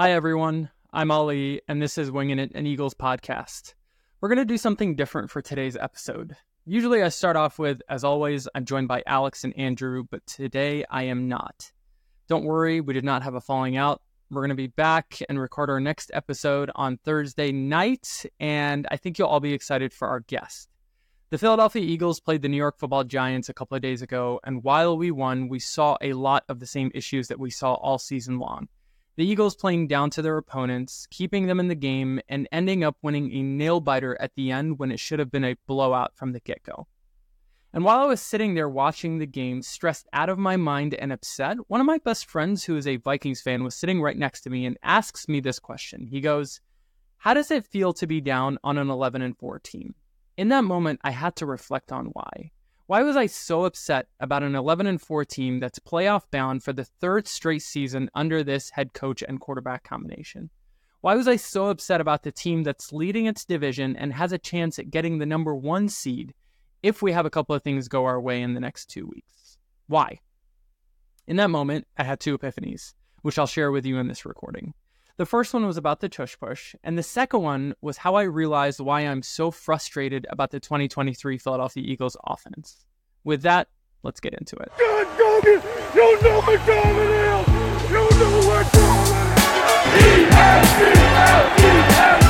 Hi, everyone. I'm Ali, and this is Winging It, an Eagles podcast. We're going to do something different for today's episode. Usually, I start off with, as always, I'm joined by Alex and Andrew, but today I am not. Don't worry, we did not have a falling out. We're going to be back and record our next episode on Thursday night, and I think you'll all be excited for our guest. The Philadelphia Eagles played the New York football giants a couple of days ago, and while we won, we saw a lot of the same issues that we saw all season long. The Eagles playing down to their opponents, keeping them in the game, and ending up winning a nail biter at the end when it should have been a blowout from the get go. And while I was sitting there watching the game, stressed out of my mind and upset, one of my best friends, who is a Vikings fan, was sitting right next to me and asks me this question. He goes, How does it feel to be down on an 11 and 4 team? In that moment, I had to reflect on why. Why was I so upset about an 11 and 4 team that's playoff bound for the third straight season under this head coach and quarterback combination? Why was I so upset about the team that's leading its division and has a chance at getting the number one seed if we have a couple of things go our way in the next two weeks? Why? In that moment, I had two epiphanies, which I'll share with you in this recording. The first one was about the tush push, and the second one was how I realized why I'm so frustrated about the 2023 Philadelphia Eagles offense. With that, let's get into it. God, you know what! You know what!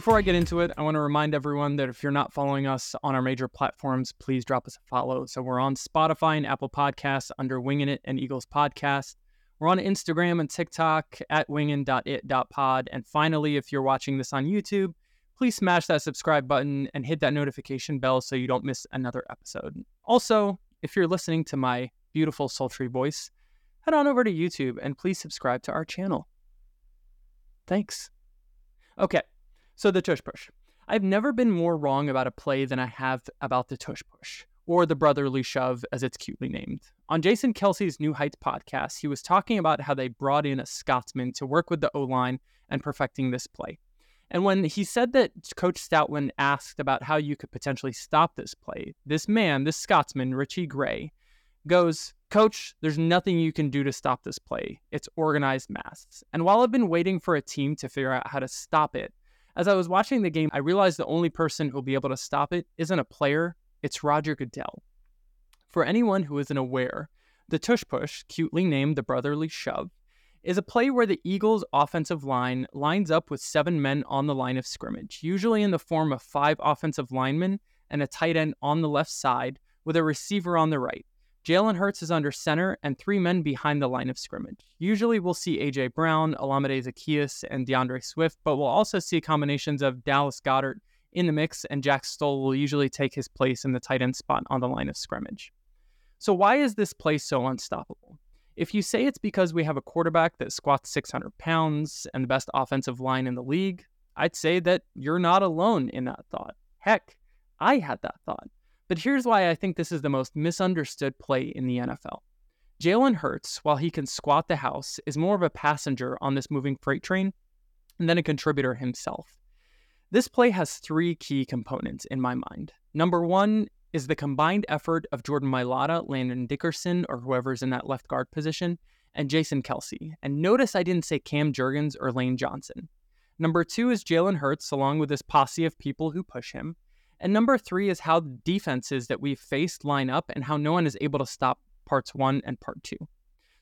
Before I get into it, I want to remind everyone that if you're not following us on our major platforms, please drop us a follow. So we're on Spotify and Apple Podcasts under Winging It and Eagles Podcast. We're on Instagram and TikTok at wingin.it.pod. And finally, if you're watching this on YouTube, please smash that subscribe button and hit that notification bell so you don't miss another episode. Also, if you're listening to my beautiful, sultry voice, head on over to YouTube and please subscribe to our channel. Thanks. Okay, so the tush push. I've never been more wrong about a play than I have about the tush push, or the brotherly shove, as it's cutely named. On Jason Kelce's New Heights podcast, he was talking about how they brought in a Scotsman to work with the O line and perfecting this play. And when he said that Coach Stoutland asked about how you could potentially stop this play, this man, this Scotsman, Richie Gray, goes, Coach, there's nothing you can do to stop this play. It's organized mass. And while I've been waiting for a team to figure out how to stop it, as I was watching the game, I realized the only person who'll be able to stop it isn't a player, it's Roger Goodell. For anyone who isn't aware, the tush push, cutely named the brotherly shove, is a play where the Eagles' offensive line lines up with seven men on the line of scrimmage, usually in the form of five offensive linemen and a tight end on the left side with a receiver on the right. Jalen Hurts is under center and three men behind the line of scrimmage. Usually we'll see AJ Brown, Olamide Zaccheaus, and D'Andre Swift, but we'll also see combinations of Dallas Goedert in the mix, and Jack Stoll will usually take his place in the tight end spot on the line of scrimmage. So why is this play so unstoppable? If you say it's because we have a quarterback that squats 600 pounds and the best offensive line in the league, I'd say that you're not alone in that thought. Heck, I had that thought. But here's why I think this is the most misunderstood play in the NFL. Jalen Hurts, while he can squat the house, is more of a passenger on this moving freight train than a contributor himself. This play has three key components in my mind. Number one is the combined effort of Jordan Mailata, Landon Dickerson, or whoever's in that left guard position, and Jason Kelce. And notice I didn't say Cam Jurgens or Lane Johnson. Number two is Jalen Hurts, along with this posse of people who push him. And number three is how the defenses that we've faced line up and how no one is able to stop parts one and part two.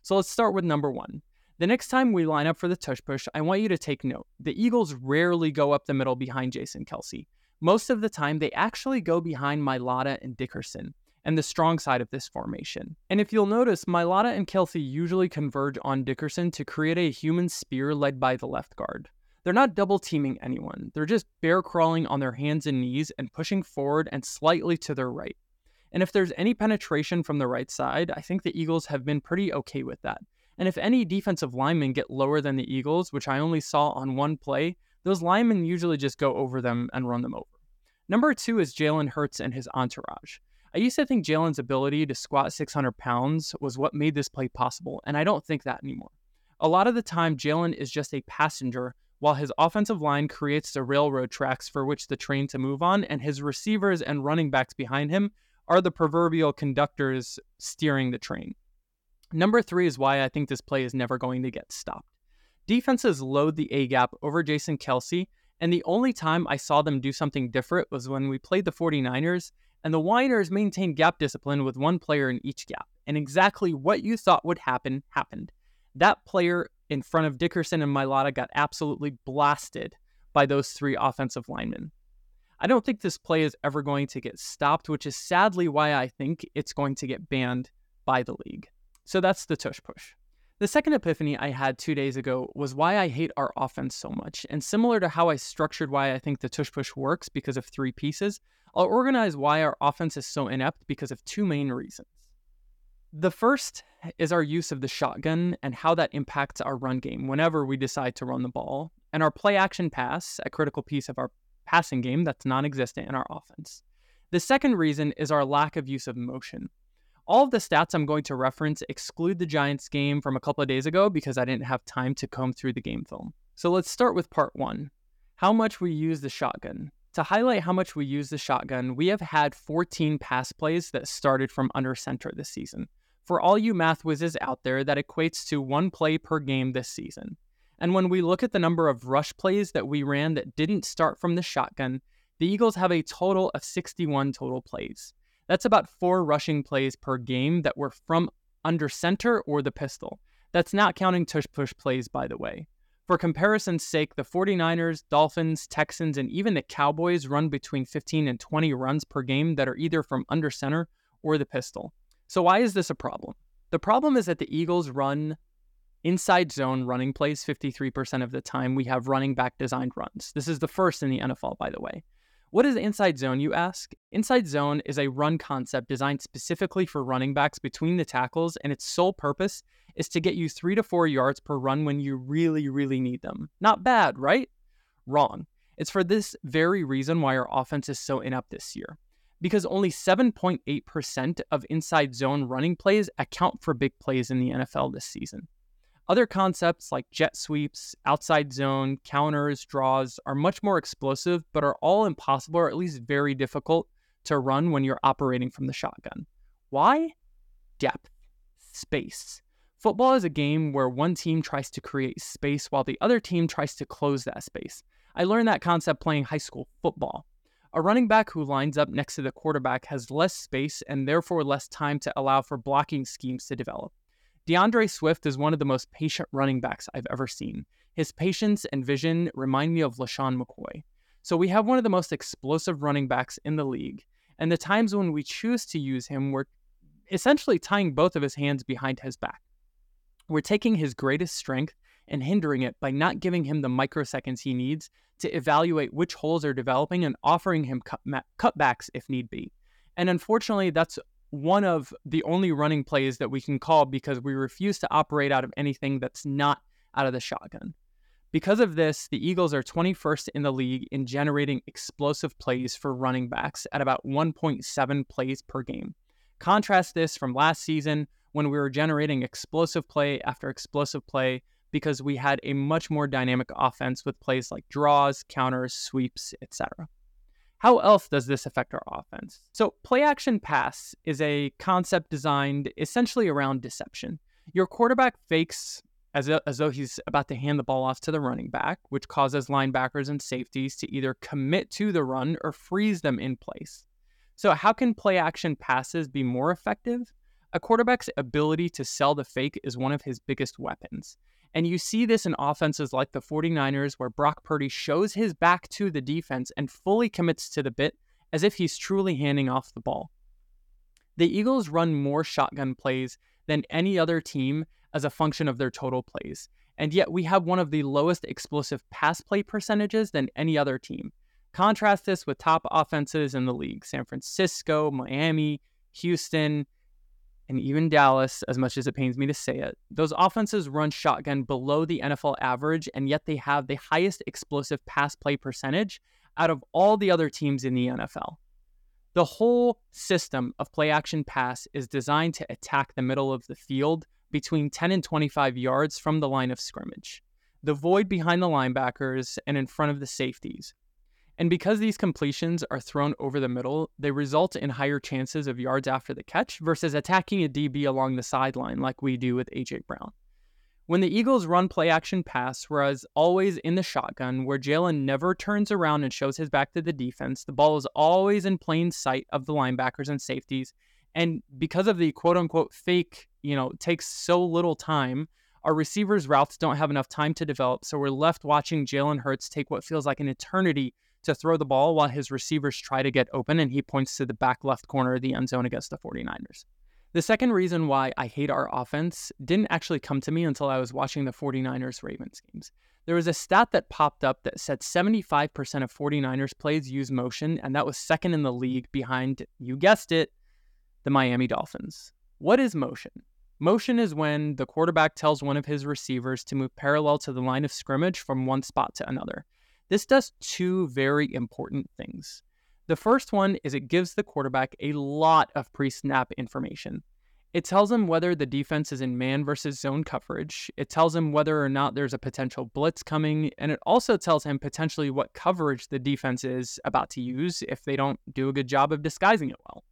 So let's start with number one. The next time we line up for the tush push, I want you to take note. The Eagles rarely go up the middle behind Jason Kelce. Most of the time, they actually go behind Mailata and Dickerson and the strong side of this formation. And if you'll notice, Mailata and Kelce usually converge on Dickerson to create a human spear led by the left guard. They're not double teaming anyone. They're just bear crawling on their hands and knees and pushing forward and slightly to their right. And if there's any penetration from the right side, I think the Eagles have been pretty okay with that. And if any defensive linemen get lower than the Eagles, which I only saw on one play, those linemen usually just go over them and run them over. Number two is Jalen Hurts and his entourage. I used to think Jalen's ability to squat 600 pounds was what made this play possible, and I don't think that anymore. A lot of the time, Jalen is just a passenger while his offensive line creates the railroad tracks for which the train to move on, and his receivers and running backs behind him are the proverbial conductors steering the train. Number three is why I think this play is never going to get stopped. Defenses load the A gap over Jason Kelce, and the only time I saw them do something different was when we played the 49ers, and the Whiners maintained gap discipline with one player in each gap. And exactly what you thought would happen happened. That player in front of Dickerson and Mailata got absolutely blasted by those three offensive linemen. I don't think this play is ever going to get stopped, which is sadly why I think it's going to get banned by the league. So that's the tush push. The second epiphany I had two days ago was why I hate our offense so much. And similar to how I structured why I think the tush push works because of three pieces, I'll organize why our offense is so inept because of two main reasons. The first is our use of the shotgun and how that impacts our run game whenever we decide to run the ball, and our play action pass, a critical piece of our passing game that's non existent in our offense. The second reason is our lack of use of motion. All of the stats I'm going to reference exclude the Giants game from a couple of days ago because I didn't have time to comb through the game film. So let's start with part one how much we use the shotgun. To highlight how much we use the shotgun, we have had 14 pass plays that started from under center this season. For all you math whizzes out there, that equates to one play per game this season. And when we look at the number of rush plays that we ran that didn't start from the shotgun, the Eagles have a total of 61 total plays. That's about four rushing plays per game that were from under center or the pistol. That's not counting tush push plays, by the way. For comparison's sake, the 49ers, Dolphins, Texans, and even the Cowboys run between 15 and 20 runs per game that are either from under center or the pistol. So, why is this a problem? The problem is that the Eagles run inside zone running plays 53% of the time. We have running back designed runs. This is the first in the NFL, by the way. What is inside zone, you ask? Inside zone is a run concept designed specifically for running backs between the tackles, and its sole purpose is to get you three to four yards per run when you really, really need them. Not bad, right? Wrong. It's for this very reason why our offense is so inept this year because only 7.8% of inside zone running plays account for big plays in the NFL this season. Other concepts like jet sweeps, outside zone, counters, draws are much more explosive, but are all impossible or at least very difficult to run when you're operating from the shotgun. Why? Depth, space. Football is a game where one team tries to create space while the other team tries to close that space. I learned that concept playing high school football. A running back who lines up next to the quarterback has less space and therefore less time to allow for blocking schemes to develop. D'Andre Swift is one of the most patient running backs I've ever seen. His patience and vision remind me of LeSean McCoy. So we have one of the most explosive running backs in the league, and the times when we choose to use him, we're essentially tying both of his hands behind his back. We're taking his greatest strength and hindering it by not giving him the microseconds he needs to evaluate which holes are developing and offering him cut cutbacks if need be. And unfortunately, that's one of the only running plays that we can call because we refuse to operate out of anything that's not out of the shotgun. Because of this, the Eagles are 21st in the league in generating explosive plays for running backs at about 1.7 plays per game. Contrast this from last season when we were generating explosive play after explosive play because we had a much more dynamic offense with plays like draws, counters, sweeps, etc. How else does this affect our offense? So, play action pass is a concept designed essentially around deception. Your quarterback fakes as, a, as though he's about to hand the ball off to the running back, which causes linebackers and safeties to either commit to the run or freeze them in place. So, how can play action passes be more effective? A quarterback's ability to sell the fake is one of his biggest weapons. And you see this in offenses like the 49ers, where Brock Purdy shows his back to the defense and fully commits to the bit as if he's truly handing off the ball. The Eagles run more shotgun plays than any other team as a function of their total plays, and yet we have one of the lowest explosive pass play percentages than any other team. Contrast this with top offenses in the league San Francisco, Miami, Houston, and even Dallas, as much as it pains me to say it, those offenses run shotgun below the NFL average, and yet they have the highest explosive pass play percentage out of all the other teams in the NFL. The whole system of play action pass is designed to attack the middle of the field between 10 and 25 yards from the line of scrimmage, the void behind the linebackers and in front of the safeties. And because these completions are thrown over the middle, they result in higher chances of yards after the catch versus attacking a DB along the sideline like we do with AJ Brown. When the Eagles run play action pass, whereas always in the shotgun, where Jalen never turns around and shows his back to the defense, the ball is always in plain sight of the linebackers and safeties. And because of the quote unquote fake, you know, takes so little time, our receivers' routes don't have enough time to develop. So we're left watching Jalen Hurts take what feels like an eternity to throw the ball while his receivers try to get open and he points to the back left corner of the end zone against the 49ers. The second reason why I hate our offense didn't actually come to me until I was watching the 49ers Ravens games. There was a stat that popped up that said 75% of 49ers plays use motion, and that was second in the league behind, you guessed it, the Miami Dolphins. What is motion? Motion is when the quarterback tells one of his receivers to move parallel to the line of scrimmage from one spot to another. This does two very important things. The first one is it gives the quarterback a lot of pre snap information. It tells him whether the defense is in man versus zone coverage. It tells him whether or not there's a potential blitz coming. And it also tells him potentially what coverage the defense is about to use if they don't do a good job of disguising it well.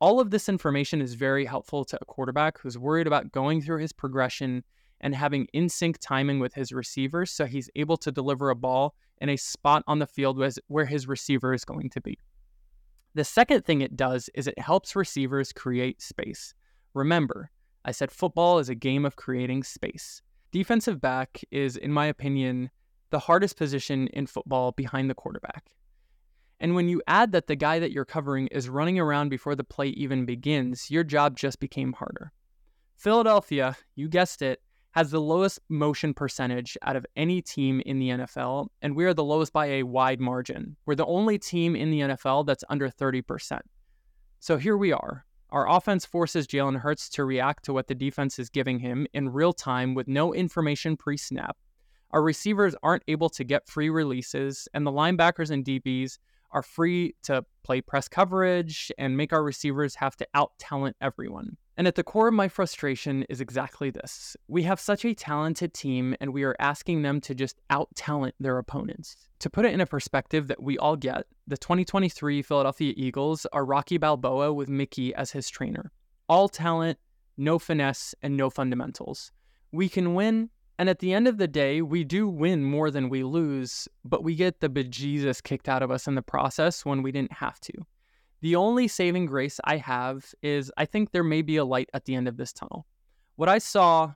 All of this information is very helpful to a quarterback who's worried about going through his progression and having in sync timing with his receivers so he's able to deliver a ball in a spot on the field where his receiver is going to be. The second thing it does is it helps receivers create space. Remember, I said football is a game of creating space. Defensive back is, in my opinion, the hardest position in football behind the quarterback. And when you add that the guy that you're covering is running around before the play even begins, your job just became harder. Philadelphia, you guessed it, has the lowest motion percentage out of any team in the NFL, and we are the lowest by a wide margin. We're the only team in the NFL that's under 30%. So here we are. Our offense forces Jalen Hurts to react to what the defense is giving him in real time with no information pre snap. Our receivers aren't able to get free releases, and the linebackers and DBs are free to play press coverage and make our receivers have to out talent everyone. And at the core of my frustration is exactly this. We have such a talented team, and we are asking them to just out talent their opponents. To put it in a perspective that we all get, the 2023 Philadelphia Eagles are Rocky Balboa with Mickey as his trainer. All talent, no finesse, and no fundamentals. We can win, and at the end of the day, we do win more than we lose, but we get the bejesus kicked out of us in the process when we didn't have to. The only saving grace I have is I think there may be a light at the end of this tunnel. What I saw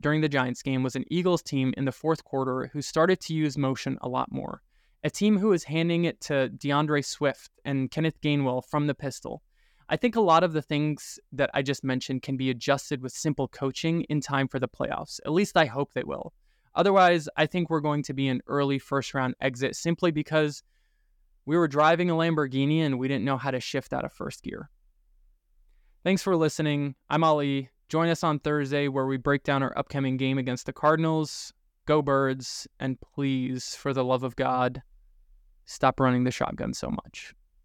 during the Giants game was an Eagles team in the fourth quarter who started to use motion a lot more. A team who was handing it to D'Andre Swift and Kenneth Gainwell from the pistol. I think a lot of the things that I just mentioned can be adjusted with simple coaching in time for the playoffs. At least I hope they will. Otherwise, I think we're going to be an early first round exit simply because we were driving a Lamborghini and we didn't know how to shift out of first gear. Thanks for listening. I'm Ali. Join us on Thursday where we break down our upcoming game against the Cardinals. Go Birds. And please, for the love of God, stop running the shotgun so much.